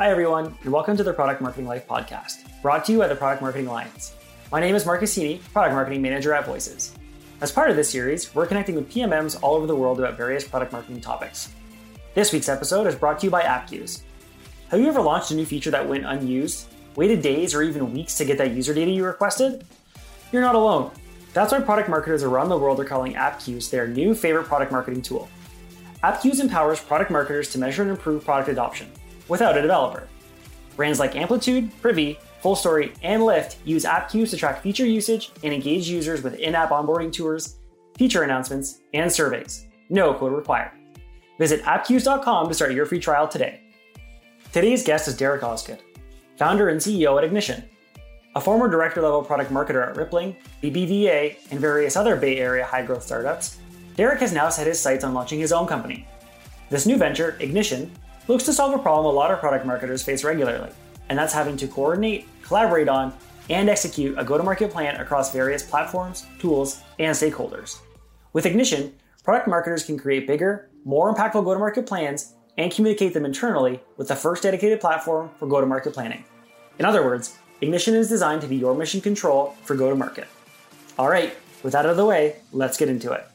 Hi, everyone, and welcome to the Product Marketing Life podcast, brought to you by the Product Marketing Alliance. My name is Marcus Heaney, Product Marketing Manager at Voices. As part of this series, we're connecting with PMMs all over the world about various product marketing topics. This week's episode is brought to you by Appcues. Have you ever launched a new feature that went unused, waited days or even weeks to get that user data you requested? You're not alone. That's why product marketers around the world are calling Appcues their new favorite product marketing tool. Appcues empowers product marketers to measure and improve product adoption without a developer. Brands like Amplitude, Privy, FullStory, and Lyft use Appcues to track feature usage and engage users with in app onboarding tours, feature announcements, and surveys. No code required. Visit appcues.com to start your free trial today. Today's guest is Derek Osgood, founder and CEO at Ignition. A former director level product marketer at Rippling, BBVA, and various other Bay Area high growth startups, Derek has now set his sights on launching his own company. This new venture, Ignition, looks to solve a problem a lot of product marketers face regularly, and that's having to coordinate, collaborate on, and execute a go to market plan across various platforms, tools, and stakeholders. With Ignition, product marketers can create bigger, more impactful go to market plans and communicate them internally with the first dedicated platform for go to market planning. In other words, Ignition is designed to be your mission control for go to market. All right, with that out of the way, let's get into it.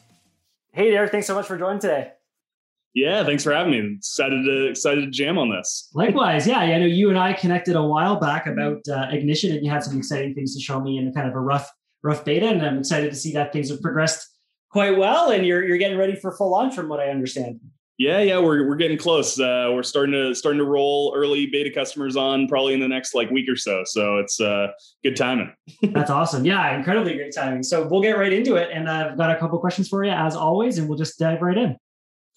Hey, Derek, thanks so much for joining today. Yeah, thanks for having me. Excited to excited to jam on this. Likewise, yeah. I know you and I connected a while back about uh, Ignition, and you had some exciting things to show me in kind of a rough rough beta, and I'm excited to see that things have progressed quite well, and you're you're getting ready for full launch, from what I understand. Yeah, yeah, we're we're getting close. Uh, we're starting to starting to roll early beta customers on probably in the next like week or so. So it's uh, good timing. That's awesome. Yeah, incredibly great timing. So we'll get right into it, and I've got a couple questions for you as always, and we'll just dive right in.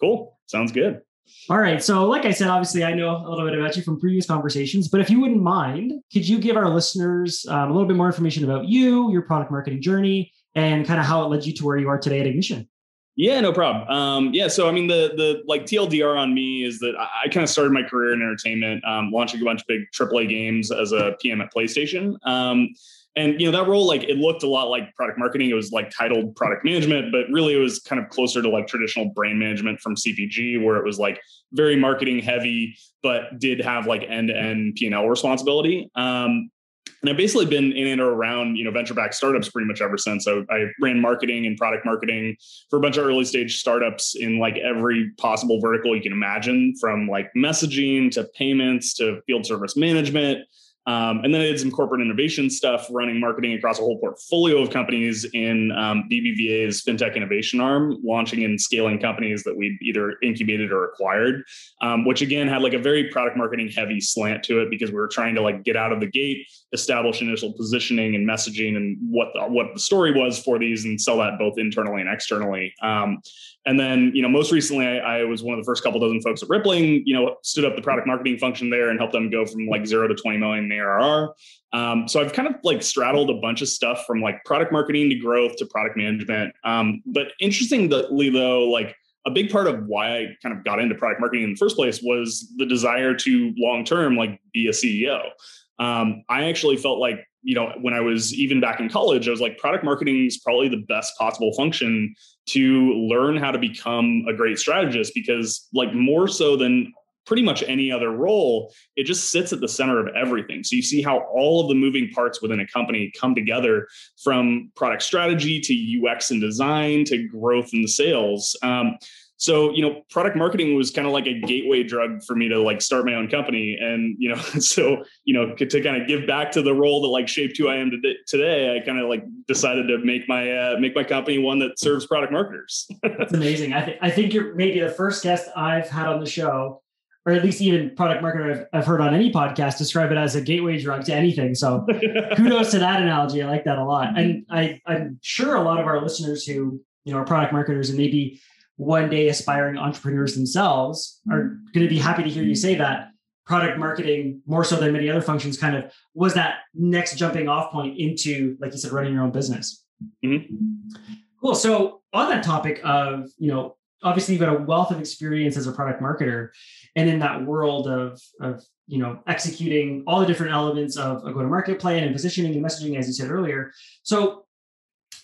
Cool. Sounds good. All right. So, like I said, obviously, I know a little bit about you from previous conversations, but if you wouldn't mind, could you give our listeners um, a little bit more information about you, your product marketing journey, and kind of how it led you to where you are today at Ignition? Yeah, no problem. Um, yeah, so I mean, the the like TLDR on me is that I, I kind of started my career in entertainment, um, launching a bunch of big AAA games as a PM at PlayStation. Um, and you know that role like it looked a lot like product marketing it was like titled product management but really it was kind of closer to like traditional brand management from cpg where it was like very marketing heavy but did have like end-to-end p&l responsibility um, and I've basically been in and around, you know, venture-backed startups pretty much ever since. So I ran marketing and product marketing for a bunch of early stage startups in like every possible vertical you can imagine, from like messaging to payments to field service management. Um, and then I did some corporate innovation stuff, running marketing across a whole portfolio of companies in um, BBVA's fintech innovation arm, launching and scaling companies that we'd either incubated or acquired, um, which again had like a very product marketing heavy slant to it because we were trying to like get out of the gate, establish initial positioning and messaging and what the, what the story was for these, and sell that both internally and externally. And then, you know, most recently, I, I, was one of the first couple dozen folks at Rippling. You know, stood up the product marketing function there and helped them go from like zero to twenty million in ARR. Um, so I've kind of like straddled a bunch of stuff from like product marketing to growth to product management. Um, but interestingly, though, like a big part of why I kind of got into product marketing in the first place was the desire to long term like be a CEO. Um, I actually felt like you know, when I was even back in college, I was like, product marketing is probably the best possible function to learn how to become a great strategist because, like, more so than pretty much any other role, it just sits at the center of everything. So you see how all of the moving parts within a company come together from product strategy to UX and design to growth and sales. Um, so you know product marketing was kind of like a gateway drug for me to like start my own company. And you know so you know to kind of give back to the role that like shaped who i am today i kind of like decided to make my uh, make my company one that serves product marketers. That's amazing. I think i think you're maybe the first guest i've had on the show or at least even product marketer I've, I've heard on any podcast describe it as a gateway drug to anything. So kudos to that analogy. I like that a lot. And i i'm sure a lot of our listeners who you know are product marketers and maybe one day aspiring entrepreneurs themselves are going to be happy to hear you say that product marketing more so than many other functions kind of was that next jumping off point into like you said running your own business. Mm-hmm. cool. So on that topic of you know obviously you've got a wealth of experience as a product marketer and in that world of of you know executing all the different elements of a go-to-market plan and positioning and messaging as you said earlier. So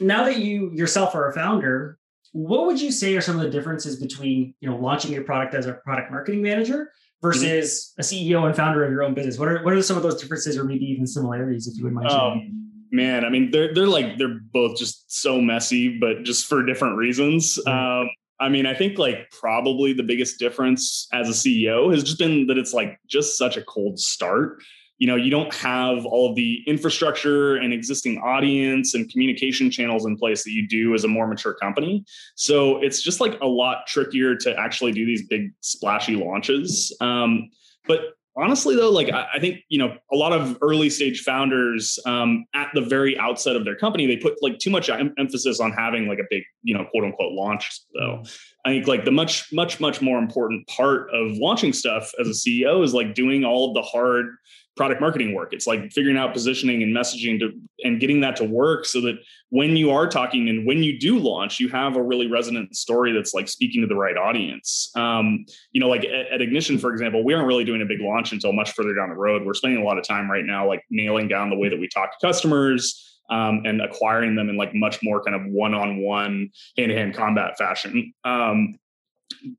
now that you yourself are a founder what would you say are some of the differences between you know launching your product as a product marketing manager versus a CEO and founder of your own business? What are what are some of those differences or maybe even similarities, if you would mind? Um, man, I mean, they're they're like they're both just so messy, but just for different reasons. Mm-hmm. Um, I mean, I think like probably the biggest difference as a CEO has just been that it's like just such a cold start you know you don't have all of the infrastructure and existing audience and communication channels in place that you do as a more mature company. So it's just like a lot trickier to actually do these big splashy launches. Um, but honestly though like I, I, think you know a lot of early stage founders um, at the very outset of their company they put like too much em- emphasis on having like a big you know quote unquote launch though. I think like the much much much more important part of launching stuff as a ceo is like doing all of the hard product marketing work. It's like figuring out positioning and messaging to and getting that to work so that when you are talking and when you do launch, you have a really resonant story that's like speaking to the right audience. Um, you know, like at, at, Ignition, for example, we aren't really doing a big launch until much further down the road. We're spending a lot of time right now, like nailing down the way that we talk to customers. Um, and acquiring them in like much more kind of one-on-one hand-to-hand combat fashion. Um,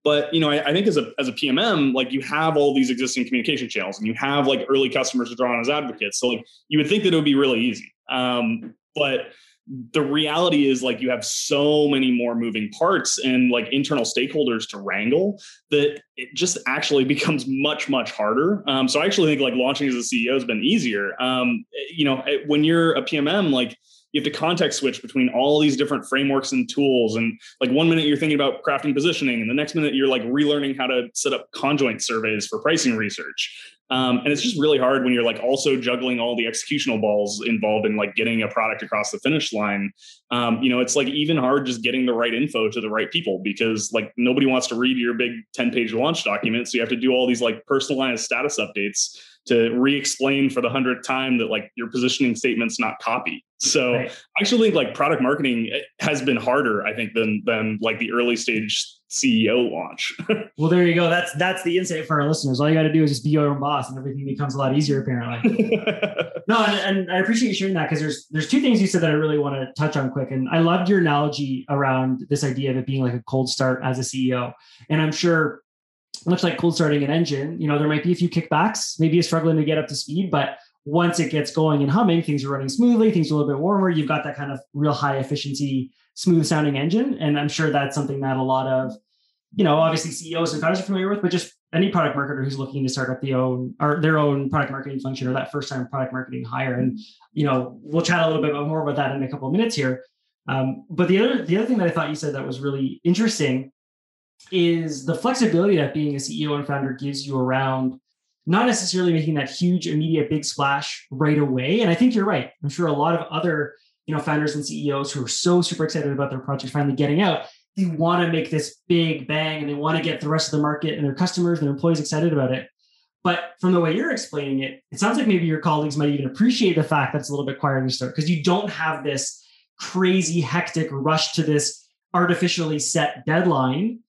but you know I, I, think as a as a pmm like you have all these existing communication channels and you have like early customers to draw on as advocates. So like you would think that it would be really easy. Um, but the reality is like you have so many more moving parts and like internal stakeholders to wrangle that it just actually becomes much much harder. Um, so i actually think like launching as a ceo has been easier. Um, you know when you're a pmm like you have to context switch between all these different frameworks and tools. And like one minute you're thinking about crafting positioning and the next minute you're like relearning how to set up conjoint surveys for pricing research. Um, and it's just really hard when you're like also juggling all the executional balls involved in like getting a product across the finish line. Um, you know it's like even hard just getting the right info to the right people because like nobody wants to read your big 10 page launch document. So you have to do all these like personalized status updates to re-explain for the hundredth time that like your positioning statement's not copy. So right. I actually think like product marketing eh, has been harder, I think, than than like the early stage CEO launch. well, there you go. That's that's the insight for our listeners. All you got to do is just be your own boss, and everything becomes a lot easier. Apparently. no, and, and, I appreciate you sharing that because there's there's two things you said that I really want to touch on quick. And I loved your analogy around this idea of it being like a cold start as a CEO. And I'm sure much like cold starting an engine, you know, there might be a few kickbacks, maybe you're struggling to get up to speed, but once it gets going and humming, things are running smoothly, things are a little bit warmer, you've got that kind of real high efficiency, smooth sounding engine. And I'm sure that's something that a lot of, you know, obviously CEOs and founders are familiar with, but just any product marketer who's looking to start up the own or their own product marketing function or that first time product marketing hire. And, you know, we'll chat a little bit more about that in a couple of minutes here. Um, but the other the other thing that I thought you said that was really interesting is the flexibility that being a CEO and founder gives you around not necessarily making that huge immediate big splash right away. And I think you're right. I'm sure a lot of other you know founders and CEOs who are so super excited about their project finally getting out, they want to make this big bang and they want to get the rest of the market and their customers and their employees excited about it. But from the way you're explaining it, it sounds like maybe your colleagues might even appreciate the fact that's a little bit quieter to start because you don't have this crazy hectic rush to this artificially set deadline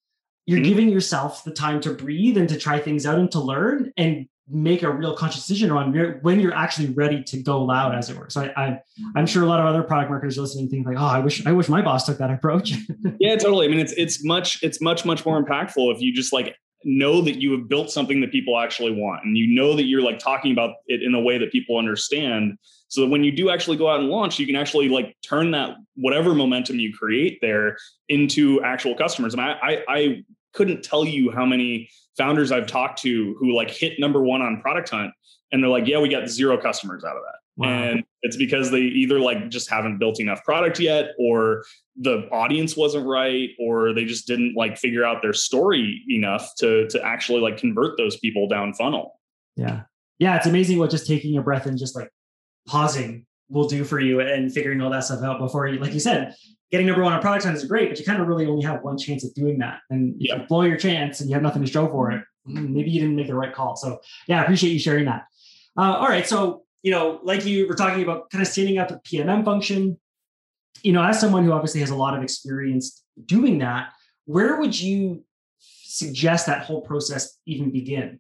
you're mm-hmm. giving yourself the time to breathe and to try things out and to learn and make a real conscious decision on when you're actually ready to go loud, as it were. So I, I am sure a lot of other product marketers listening think like, oh, I wish I wish my boss took that approach. yeah, totally. I mean, it's it's much it's much much more impactful if you just like know that you have built something that people actually want and you know that you're like talking about it in a way that people understand so that when you do actually go out and launch you can actually like turn that whatever momentum you create there into actual customers and i i, I couldn't tell you how many founders I've talked to who like hit number one on Product Hunt and they're like, yeah, we got zero customers out of that. Wow. And it's because they either like just haven't built enough product yet, or the audience wasn't right, or they just didn't like figure out their story enough to to actually like convert those people down funnel. Yeah. Yeah. It's amazing what just taking a breath and just like pausing will do for you and figuring all that stuff out before you, like you said, getting number one on product hunt is great, but you kind of really only have one chance at doing that. And if you blow your chance and you have nothing to show for it, mm, maybe you didn't make the right call. So yeah, I appreciate you sharing that. Uh, all right. So, you know, like you were talking about kind of standing up a PMM function, you know, as someone who obviously has a lot of experience doing that, where would you suggest that whole process even begin?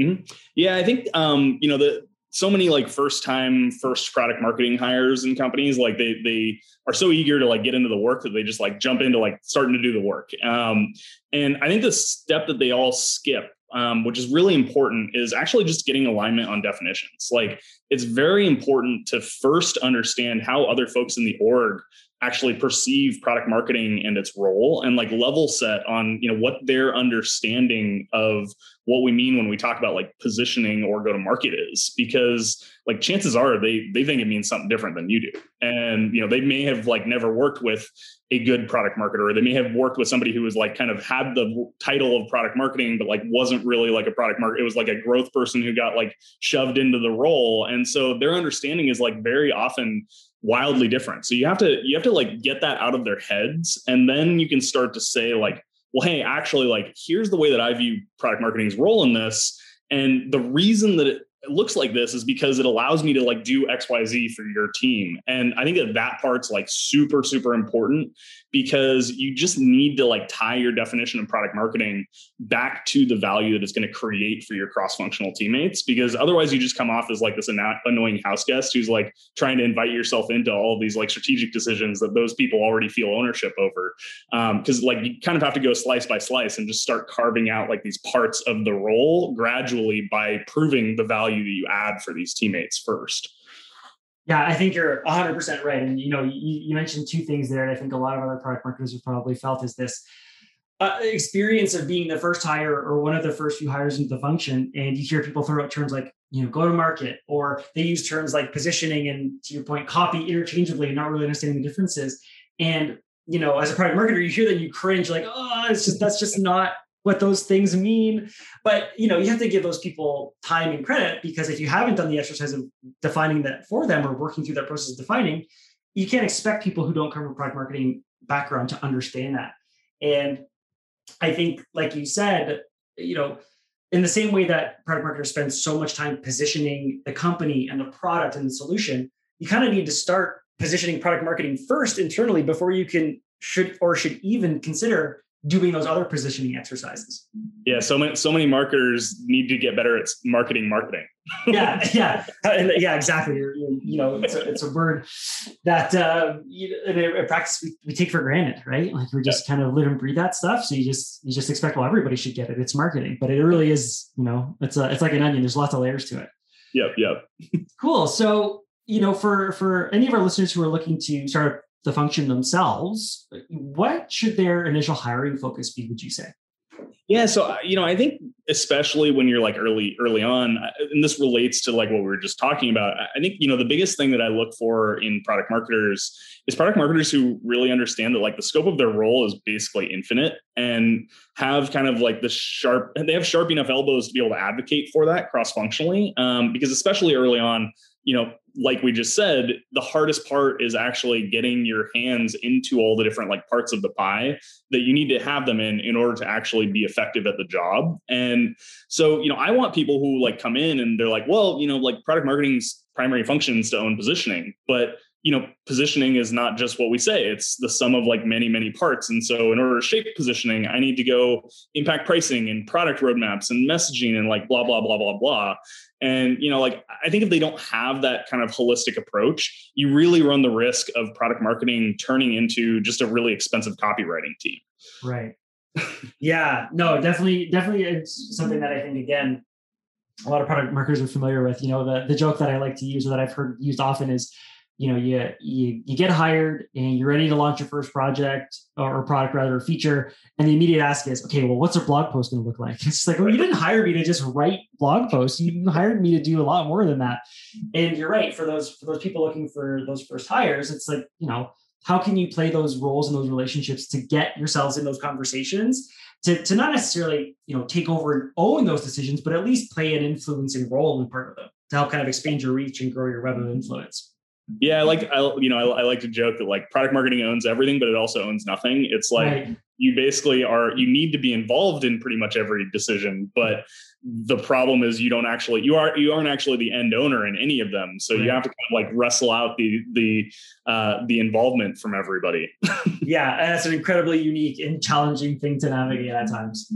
Mm-hmm. Yeah, I think um, you know the so many like first time first product marketing hires and companies like they they are so eager to like get into the work that they just like jump into like starting to do the work um, and i think the step that they all skip um, which is really important, is actually just getting alignment on definitions. Like it's very important to first understand how other folks in the org actually perceive product marketing and its role and like level set on you know what their understanding of what we mean when we talk about like positioning or go to market is. Because like chances are they they think it means something different than you do. And you know they may have like never worked with a good product marketer. They may have worked with somebody who was like kind of had the title of product marketing but like wasn't really like a product market it was like a growth person who got like shoved into the role. And so their understanding is like very often wildly different. So you have to you have to like get that out of their heads and then you can start to say like, well, hey, actually like here's the way that I view product marketing's role in this and the reason that it it looks like this is because it allows me to like do xyz for your team. And i think that that part's like super super important because you just need to like tie your definition of product marketing back to the value that it's going to create for your cross-functional teammates because otherwise you just come off as like this annoying house guest who's like trying to invite yourself into all of these like strategic decisions that those people already feel ownership over. Because um, like you kind of have to go slice by slice and just start carving out like these parts of the role gradually by proving the value that you add for these teammates first yeah, I think you're 100% right. And, you know, you, you, mentioned two things there. And I think a lot of other product marketers have probably felt is this uh, experience of being the first hire or one of the first few hires into the function. And you hear people throw out terms like, you know, go to market, or they use terms like positioning and to your point, copy interchangeably and not really understanding the differences. And, you know, as a product marketer, you hear that you cringe like, oh, it's just, that's just not what those things mean. But you know you have to give those people time and credit because if you haven't done the exercise of defining that for them or working through that process of defining you can't expect people who don't come from product marketing background to understand that. And i think like you said you know in the same way that product marketers spend so much time positioning the company and the product and the solution you kind of need to start positioning product marketing first internally before you can should or should even consider doing those other positioning exercises. Yeah, so many so many marketers need to get better at marketing marketing. yeah, yeah, yeah, exactly. You're, you're, you know, it's a, it's a word that uh, you, in, in practice we, we take for granted, right? Like we just yeah. kind of live and breathe that stuff. So you just you just expect well everybody should get it. It's marketing, but it really is. You know, it's a it's like an onion. There's lots of layers to it. Yep, yep. cool. So you know, for for any of our listeners who are looking to start the function themselves, what should their initial hiring focus be, would you say? Yeah, so uh, you know, I think especially when you're like early early on, uh, and this relates to like what we were just talking about. I think you know the biggest thing that I look for in product marketers is product marketers who really understand that like the scope of their role is basically infinite and have kind of like the sharp they have sharp enough elbows to be able to advocate for that cross functionally. Um, because especially early on, you know, like we just said, the hardest part is actually getting your hands into all the different like parts of the pie that you need to have them in in order to actually be effective at the job. And so, you know, I want people who like come in and they're like, well, you know, like product marketing's primary function is to own positioning, but you know, positioning is not just what we say, it's the sum of like many, many parts. And so, in order to shape positioning, I need to go impact pricing and product roadmaps and messaging and like blah, blah, blah, blah, blah. And, you know, like I think if they don't have that kind of holistic approach, you really run the risk of product marketing turning into just a really expensive copywriting team. Right. yeah. No, definitely, definitely uh, it's something that I think again, a lot of product marketers are familiar with. You know, the, the joke that I like to use or that I've heard used often is you know you, you you get hired and you're ready to launch your first project or product rather or feature and the immediate ask is okay well what's a blog post going to look like? It's like well you didn't hire me to just write blog posts. You hired me to do a lot more than that. And you're right for those for those people looking for those first hires it's like you know how can you play those roles and those relationships to get yourselves in those conversations? To, to not necessarily you know take over and own those decisions but at least play an influencing role in part of them to help kind of expand your reach and grow your web of influence yeah, I like I you know I, I, like to joke that like product marketing owns everything, but it also owns nothing. It's like right. you basically are you need to be involved in pretty much every decision, but the problem is you don't actually you are you aren't actually the end owner in any of them. So right. you have to kind of like wrestle out the the uh, the involvement from everybody. yeah, and that's an incredibly unique and challenging thing to navigate at times.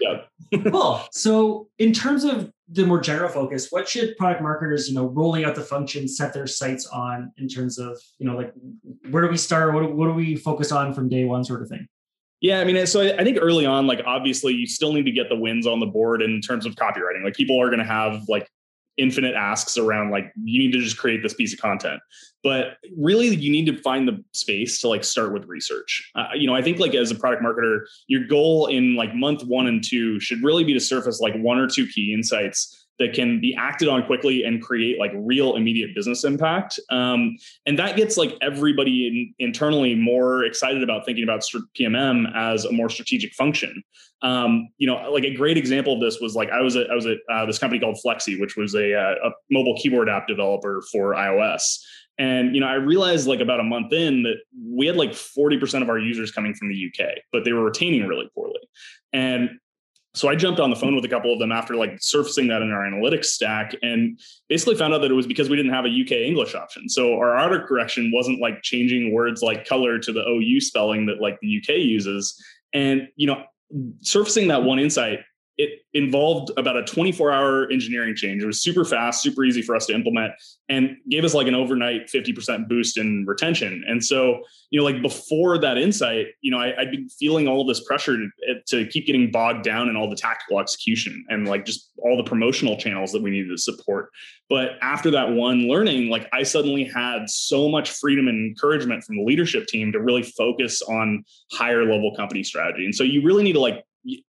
Yeah. cool. So in terms of the more general focus, what should product marketers, you know, rolling out the function set their sights on in terms of, you know, like where do we start? What what do we focus on from day one sort of thing? Yeah, I mean, so I think early on, like obviously, you still need to get the wins on the board in terms of copywriting. Like people are going to have like infinite asks around like you need to just create this piece of content. But really you need to find the space to like start with research. Uh, you know i think like as a product marketer your goal in like month one and two should really be to surface like one or two key insights that can be acted on quickly and create like real immediate business impact. Um, and that gets like everybody in, internally more excited about thinking about PMM as a more strategic function. Um, you know, like a great example of this was like I was at I was at uh, this company called Fleksy, which was a, uh, a mobile keyboard app developer for iOS. And you know, I realized like about a month in that we had like 40% of our users coming from the UK, but they were retaining really poorly. And so I jumped on the phone with a couple of them after like surfacing that in our analytics stack and basically found out that it was because we didn't have a UK English option. So our autocorrection wasn't like changing words like color to the OU spelling that like the UK uses. And, you know, surfacing that one insight it involved about a 24 hour engineering change. It was super fast, super easy for us to implement, and gave us like an overnight 50% boost in retention. And so, you know, like before that insight, you know, I, had been feeling all this pressure to, to keep getting bogged down in all the tactical execution and like just all the promotional channels that we needed to support. But after that one learning, like I suddenly had so much freedom and encouragement from the leadership team to really focus on higher level company strategy. And so you really need to like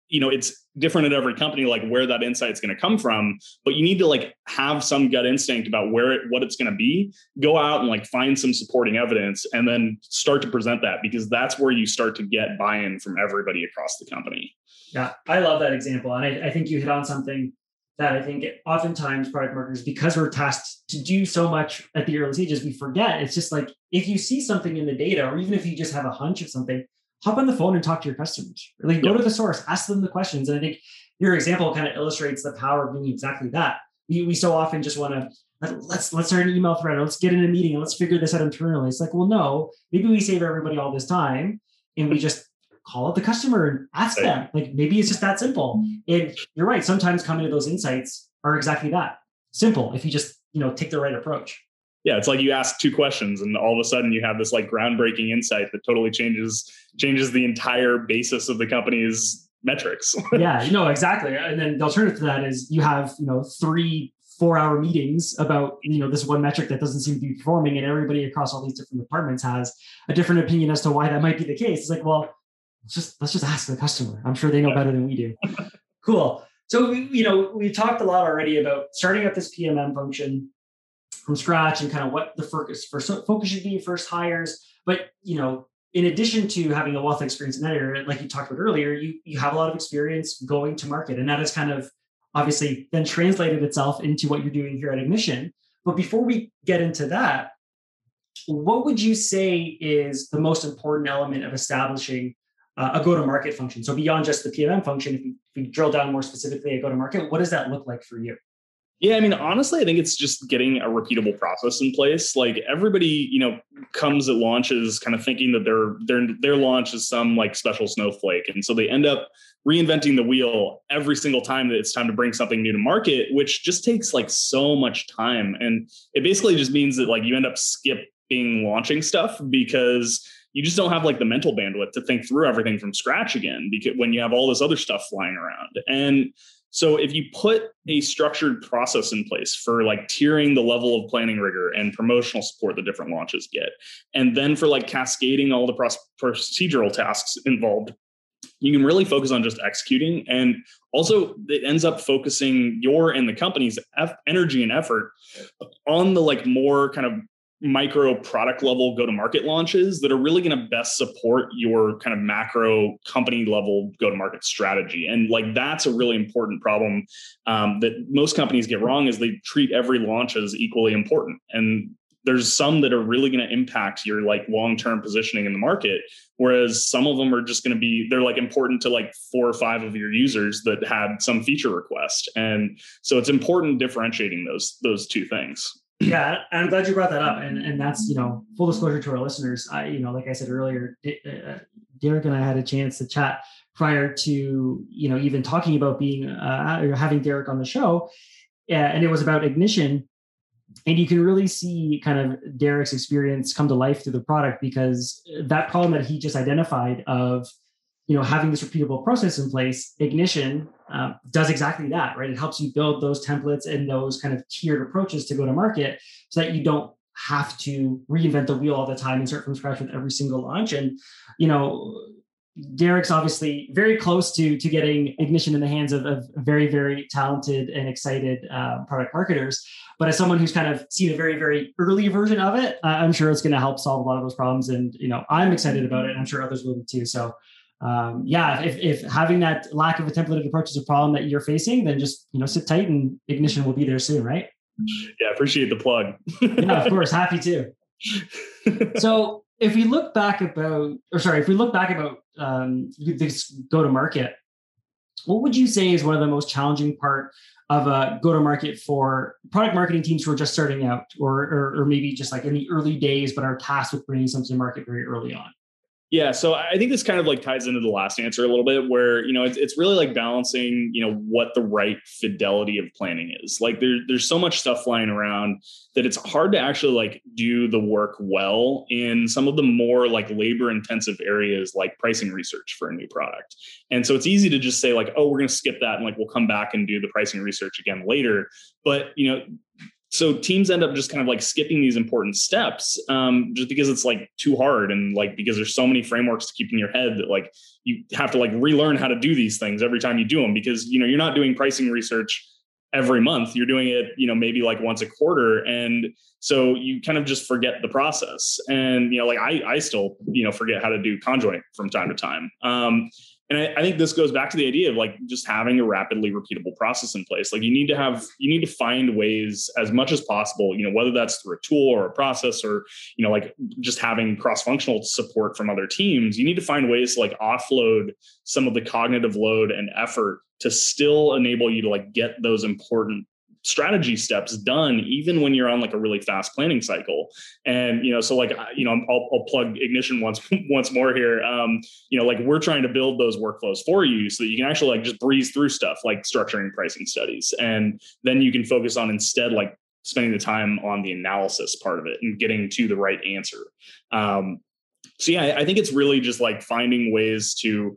you know it's different at every company like where that insight's going to come from but you need to like have some gut instinct about where it what it's going to be. Go out and like find some supporting evidence and then start to present that because that's where you start to get buy-in from everybody across the company. Yeah i love that example and i, I think you hit on something that i think oftentimes product marketers because we're tasked to do so much at the early stages we forget. It's just like if you see something in the data or even if you just have a hunch of something hop on the phone and talk to your customers. Like go to the source, ask them the questions. And I think your example kind of illustrates the power of doing exactly that. We, we so often just want to let's let's start an email thread, let's get in a meeting, and let's figure this out internally. It's like, well, no, maybe we save everybody all this time and we just call up the customer and ask right. them. Like maybe it's just that simple. And you're right. Sometimes coming to those insights are exactly that simple if you just you know take the right approach yeah, it's like you ask two questions and all of a sudden you have this like groundbreaking insight that totally changes changes the entire basis of the company's metrics. yeah, you know, exactly. And then the alternative to that is you have, you know, three four hour meetings about, you know, this one metric that doesn't seem to be performing and everybody across all these different departments has a different opinion as to why that might be the case. It's like, well, let's just let's just ask the customer. I'm sure they know better than we do. cool. So, you know, we've talked a lot already about starting up this PMM function, from scratch and kind of what the focus first focus should be first hires. But you know, in addition to having a wealth of experience in that area, like you talked about earlier, you you have a lot of experience going to market, and that has kind of obviously then translated itself into what you're doing here at Ignition. But before we get into that, what would you say is the most important element of establishing uh, a go-to-market function? So beyond just the PMM function, if we, if you drill down more specifically at go-to-market, what does that look like for you? Yeah, I mean, honestly, I think it's just getting a repeatable process in place. Like everybody, you know, comes at launches kind of thinking that their their their launch is some like special snowflake, and so they end up reinventing the wheel every single time that it's time to bring something new to market, which just takes like so much time, and it basically just means that like you end up skipping launching stuff because you just don't have like the mental bandwidth to think through everything from scratch again because when you have all this other stuff flying around. And so if you put a structured process in place for like tiering the level of planning rigor and promotional support the different launches get, and then for like cascading all the procedural tasks involved, you can really focus on just executing. And also it ends up focusing your and the company's energy and effort on the like more kind of micro product level go to market launches that are really going to best support your kind of macro company level go to market strategy. And like that's a really important problem um, that most companies get wrong is they treat every launch as equally important. And there's some that are really going to impact your like long-term positioning in the market whereas some of them are just going to be they're like important to like four or five of your users that had some feature request. And so it's important differentiating those those two things yeah, I'm glad you brought that up, and and that's you know full disclosure to our listeners. I you know like I said earlier, uh, Derek and I had a chance to chat prior to you know even talking about being uh, or having Derek on the show, and it was about ignition, and you can really see kind of Derek's experience come to life through the product because that problem that he just identified of you know, having this repeatable process in place, Ignition uh, does exactly that, right? It helps you build those templates and those kind of tiered approaches to go to market so that you don't have to reinvent the wheel all the time and start from scratch with every single launch. And, you know, Derek's obviously very close to to getting ignition in the hands of, of very very talented and excited uh, product marketers. But as someone who's kind of seen a very very early version of it, I'm sure it's going to help solve a lot of those problems. And you know, I'm excited about it. I'm sure others will be too. So. Um, yeah, if, if having that lack of a templated approach is a problem that you're facing, then just you know sit tight and ignition will be there soon, right? Yeah, appreciate the plug. yeah, of course, happy to. so if we look back about, or sorry, if we look back about um, this go to market, what would you say is one of the most challenging part of a go to market for product marketing teams who are just starting out, or, or, or maybe just like in the early days, but are tasked with bringing something to market very early on? Yeah, so I think this kind of like ties into the last answer a little bit, where you know it's, it's really like balancing, you know, what the right fidelity of planning is. Like there, there's so much stuff flying around that it's hard to actually like do the work well in some of the more like labor intensive areas like pricing research for a new product. And so it's easy to just say like, oh, we're going to skip that and like we'll come back and do the pricing research again later. But you know, so teams end up just kind of like skipping these important steps um, just because it's like too hard and like because there's so many frameworks to keep in your head that like you have to like relearn how to do these things every time you do them because you know you're not doing pricing research every month. You're doing it you know maybe like once a quarter. And so you kind of just forget the process. And you know like i i still you know forget how to do conjoint from time to time. Um, and I, I, think this goes back to the idea of like just having a rapidly repeatable process in place. Like you need to have you need to find ways as much as possible you know whether that's through a tool or a process or you know like just having cross-functional support from other teams you need to find ways to like offload some of the cognitive load and effort to still enable you to like get those important strategy steps done even when you're on like a really fast planning cycle. And you know so like you know i'll, I'll plug ignition once once more here. Um you know like we're trying to build those workflows for you so that you can actually like just breeze through stuff like structuring pricing studies. And then you can focus on instead like spending the time on the analysis part of it and getting to the right answer. Um so yeah i think it's really just like finding ways to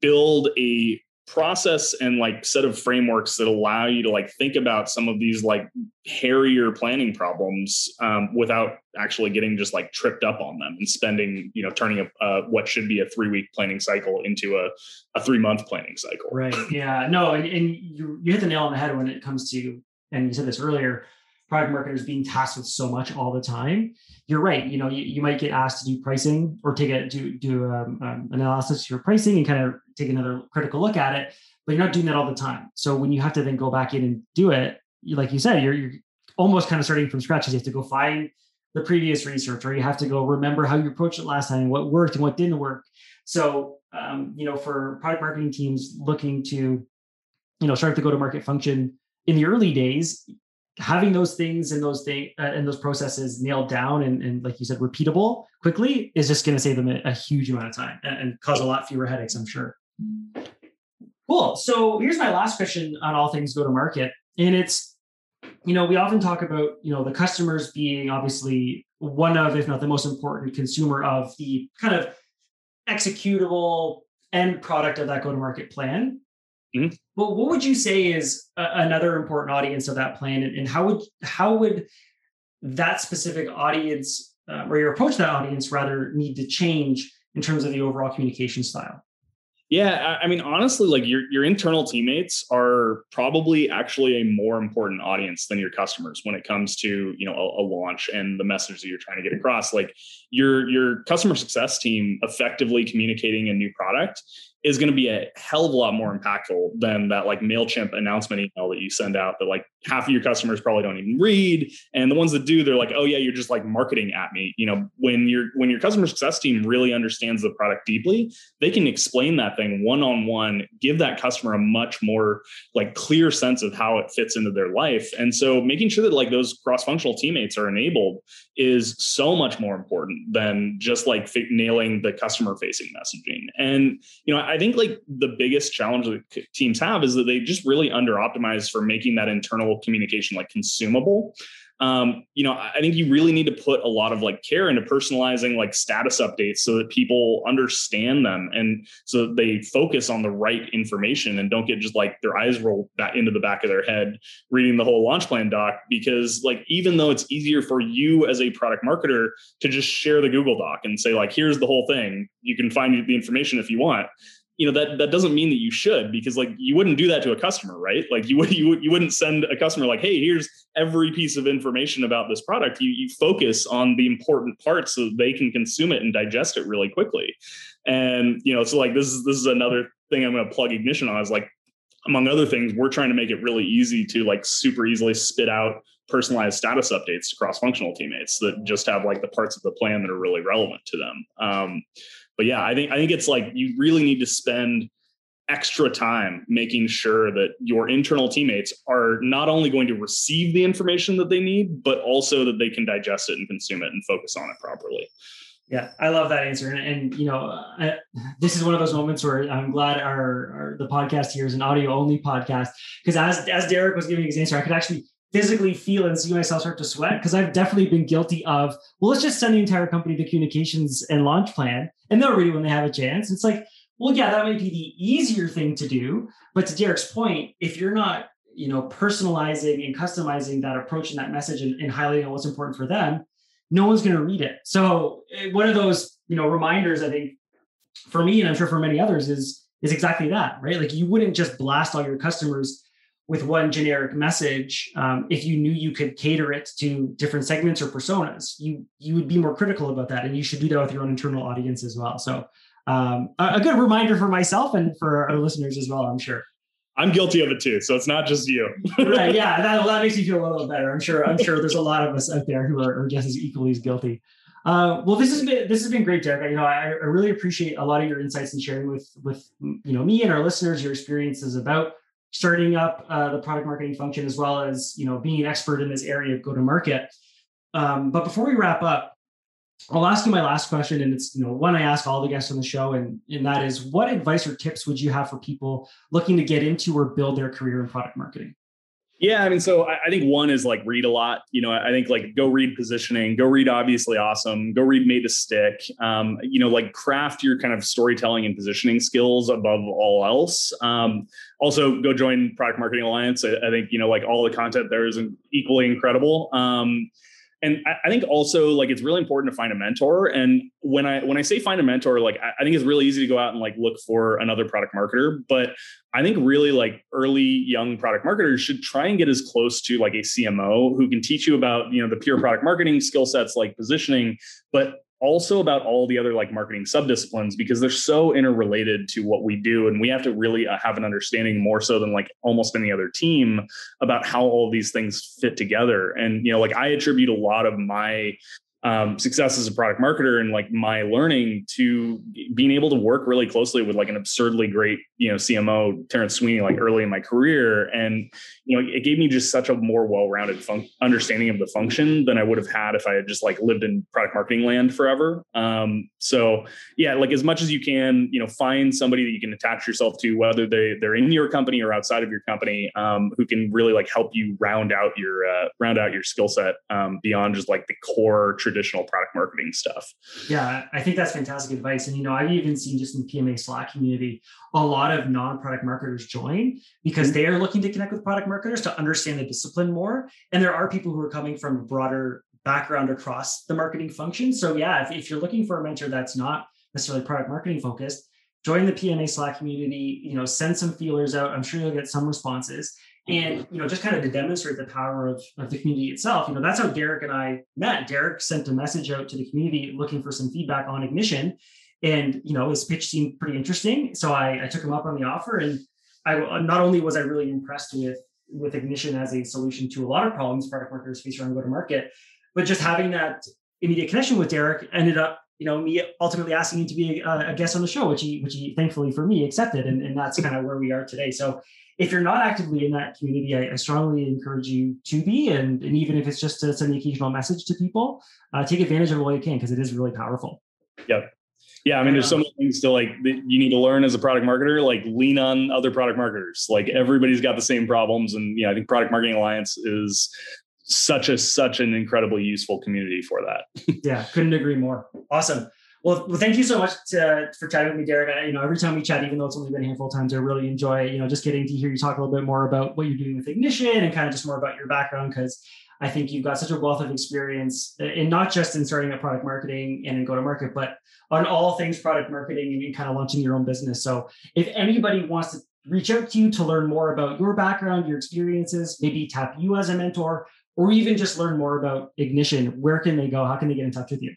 build a process and like set of frameworks that allow you to like think about some of these like hairier planning problems um, without actually getting just like tripped up on them and spending you know turning a what should be a three week planning cycle into a, a three month planning cycle. Right. Yeah. No and, and you, you hit the nail on the head when it comes to and you said this earlier product marketers being tasked with so much all the time. You're right. You know you, you might get asked to do pricing or take a do do um, um, analysis of your pricing and kind of take another critical look at it but you're not doing that all the time. So when you have to then go back in and do it you, like you said you're, you're almost kind of starting from scratch you have to go find the previous research or you have to go remember how you approached it last time what worked and what didn't work. So um, you know for product marketing teams looking to you know start to go to market function in the early days having those things and those things uh, and those processes nailed down and, and like you said repeatable quickly is just going to save them a, a, huge amount of time and, and cause a lot fewer headaches i'm sure cool so here's my last question on all things go to market and it's you know we often talk about you know the customers being obviously one of if not the most important consumer of the kind of executable end product of that go to market plan Mm-hmm. Well, what would you say is a, another important audience of that plan, and, and, how would how would that specific audience uh, or your approach to that audience rather need to change in terms of the overall communication style? Yeah, I mean, honestly, like your your internal teammates are probably actually a more important audience than your customers when it comes to you know a, a, launch and the message that you're trying to get across. Like your your customer success team effectively communicating a new product is going to be a hell of a lot more impactful than that like MailChimp announcement email that you send out that like half of your customers probably don't even read. And the ones that do, they're like, oh yeah, you're just like marketing at me. You know, when your when your customer success team really understands the product deeply, they can explain that thing one-on-one, give that customer a much more like clear sense of how it fits into their life. And so making sure that like those cross-functional teammates are enabled is so much more important than just like nailing the customer facing messaging. And you know, I think like the biggest challenge that teams have is that they just really under optimize for making that internal communication like consumable. um, you know, I think you really need to put a lot of like care into personalizing like status updates so that people understand them and so that they focus on the right information and don't get just like their eyes rolled back into the back of their head reading the whole launch plan doc. Because like even though it's easier for you as a product marketer to just share the Google Doc and say like, here's the whole thing, you can find the information if you want you know that that doesn't mean that you should because like you wouldn't do that to a customer right? Like you would you, you wouldn't send a customer like hey here's every piece of information about this product. You you focus on the important parts so they can consume it and digest it really quickly. And you know so like this is this is another thing i'm going to plug ignition on is like among other things we're trying to make it really easy to like super easily spit out personalized status updates to cross functional teammates that just have like the parts of the plan that are really relevant to them. Um, but yeah, I think I think it's like you really need to spend extra time making sure that your internal teammates are not only going to receive the information that they need, but also that they can digest it and consume it and focus on it properly. Yeah, I love that answer, and, and you know, I, this is one of those moments where I'm glad our, our the podcast here is an audio only podcast because as as Derek was giving his answer, I could actually physically feel and see myself start to sweat because I've definitely been guilty of, well, let's just send the entire company the communications and launch plan and they'll read it when they have a chance. It's like, well, yeah, that might be the easier thing to do. But to Derek's point, if you're not, you know, personalizing and customizing that approach and that message and, and highlighting what's important for them, no one's going to read it. So eh, one of those, you know, reminders, I think, for me and I'm sure for many others is is exactly that, right? Like you wouldn't just blast all your customers with one generic message um, if you knew you could cater it to different segments or personas you you would be more critical about that and you should do that with your own internal audience as well. So um, a, a, good reminder for myself and for our listeners as well i'm sure. I'm guilty of it too so it's not just you. Right yeah that, that makes me feel a little better. I'm sure i'm sure there's a lot of us out there who are, are just as equally as guilty. Uh, well, this has been this has been great, Derek. You know, I, I really appreciate a lot of your insights and sharing with with you know me and our listeners your experiences about starting up uh, the product marketing function as well as you know being an expert in this area of go to market. Um, but before we wrap up, I'll ask you my last question, and it's you know one I ask all the guests on the show, and and that is, what advice or tips would you have for people looking to get into or build their career in product marketing? Yeah, I mean, so I, I, think one is like read a lot. You know, I think like go read positioning, go read obviously awesome, go read made to stick. Um, you know, like craft your kind of storytelling and positioning skills above all else. Um, also, go join Product Marketing Alliance. I, I, think you know, like all the content there is equally incredible. Um, and I, think also like it's really important to find a mentor. And when I when I say find a mentor, like I think it's really easy to go out and like look for another product marketer. But I think really like early young product marketers should try and get as close to like a CMO who can teach you about you know the pure product marketing skill sets like positioning, but also about all the other like marketing subdisciplines because they're so interrelated to what we do and we have to really uh, have an understanding more so than like almost any other team about how all these things fit together. And you know like i attribute a lot of my um, success as a product marketer and like my learning to being able to work really closely with like an absurdly great you know CMO Terrence Sweeney like early in my career. And you know it gave me just such a more well-rounded fun- understanding of the function than I would have had if I had just like lived in product marketing land forever. Um, so yeah like as much as you can you know find somebody that you can attach yourself to whether they they're in your company or outside of your company um, who can really like help you round out your uh, round out your skill set um, beyond just like the core traditional product marketing stuff. Yeah, I think that's fantastic advice. And you know, I've even seen just in the PMA Slack community a lot of non-product marketers join because mm-hmm. they are looking to connect with product marketers to understand the discipline more. And there are people who are coming from a broader background across the marketing function. So yeah, if, if you're looking for a mentor that's not necessarily product marketing focused, join the PMA Slack community, you know, send some feelers out. I'm sure you'll get some responses and you know just kind of to demonstrate the power of, of the community itself you know that's how derek and i met. Derek sent a message out to the community looking for some feedback on ignition. And you know his pitch seemed pretty interesting. So i, I took him up on the offer and i uh, not only was i really impressed with with ignition as a solution to a lot of problems product marketers face around go to market but just having that immediate connection with derek ended up you know me ultimately asking him to be a, a guest on the show which he which he thankfully for me accepted. And, and that's kind of where we are today. So if you're not actively in that community, I, I, strongly encourage you to be. And, and even if it's just to send the occasional message to people, uh, take advantage of it while you can because it is really powerful. Yep. Yeah, I mean, there's so many things to like that you need to learn as a product marketer. Like, lean on other product marketers. Like, everybody's got the same problems, and yeah, I think Product Marketing Alliance is such a such an incredibly useful community for that. yeah, couldn't agree more. Awesome. Well, well, thank you so much to, for chatting with me, Derek. I, you know, every time we chat, even though it's only been a handful of times, I really enjoy, you know, just getting to hear you talk a little bit more about what you're doing with Ignition and kind of just more about your background because I think you've got such a wealth of experience uh, in not just in starting up product marketing and in go to market, but on all things product marketing and kind of launching your own business. So if anybody wants to reach out to you to learn more about your background, your experiences, maybe tap you as a mentor, or even just learn more about Ignition, where can they go? How can they get in touch with you?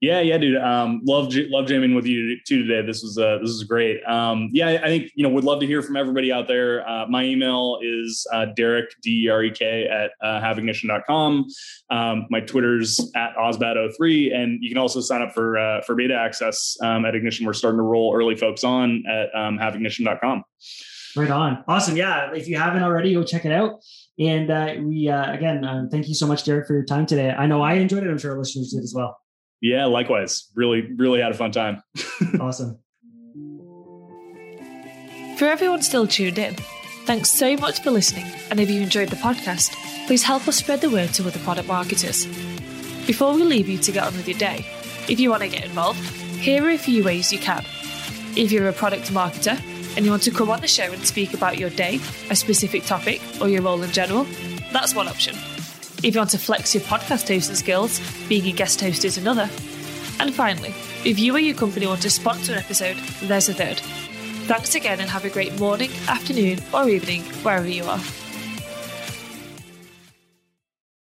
Yeah, yeah, dude. Um, love love jamming with you too today. This was uh, this is great. Um, yeah, I think you know would love to hear from everybody out there. Uh, my email is uh, Derek D E R E K at uh, haveignition.com. Um, my Twitter's at Osbat03, and you can also sign up for uh, for beta access um, at Ignition. We're starting to roll early folks on at um, haveignition.com. Right on. Awesome. Yeah. If you haven't already, go check it out. And uh, we, uh, again, uh, thank you so much, Derek, for your time today. I know I enjoyed it. I'm sure our listeners did as well. Yeah, likewise. Really, really had a fun time. awesome. For everyone still tuned in, thanks so much for listening. And if you enjoyed the podcast, please help us spread the word to other product marketers. Before we leave you to get on with your day, if you want to get involved, here are a few ways you can. If you're a product marketer, and you want to come on the show and speak about your day, a specific topic, or your role in general, that's one option. If you want to flex your podcast hosting skills, being a guest host is another. And finally, if you or your company want to sponsor an episode, there's a third. Thanks again and have a great morning, afternoon, or evening, wherever you are.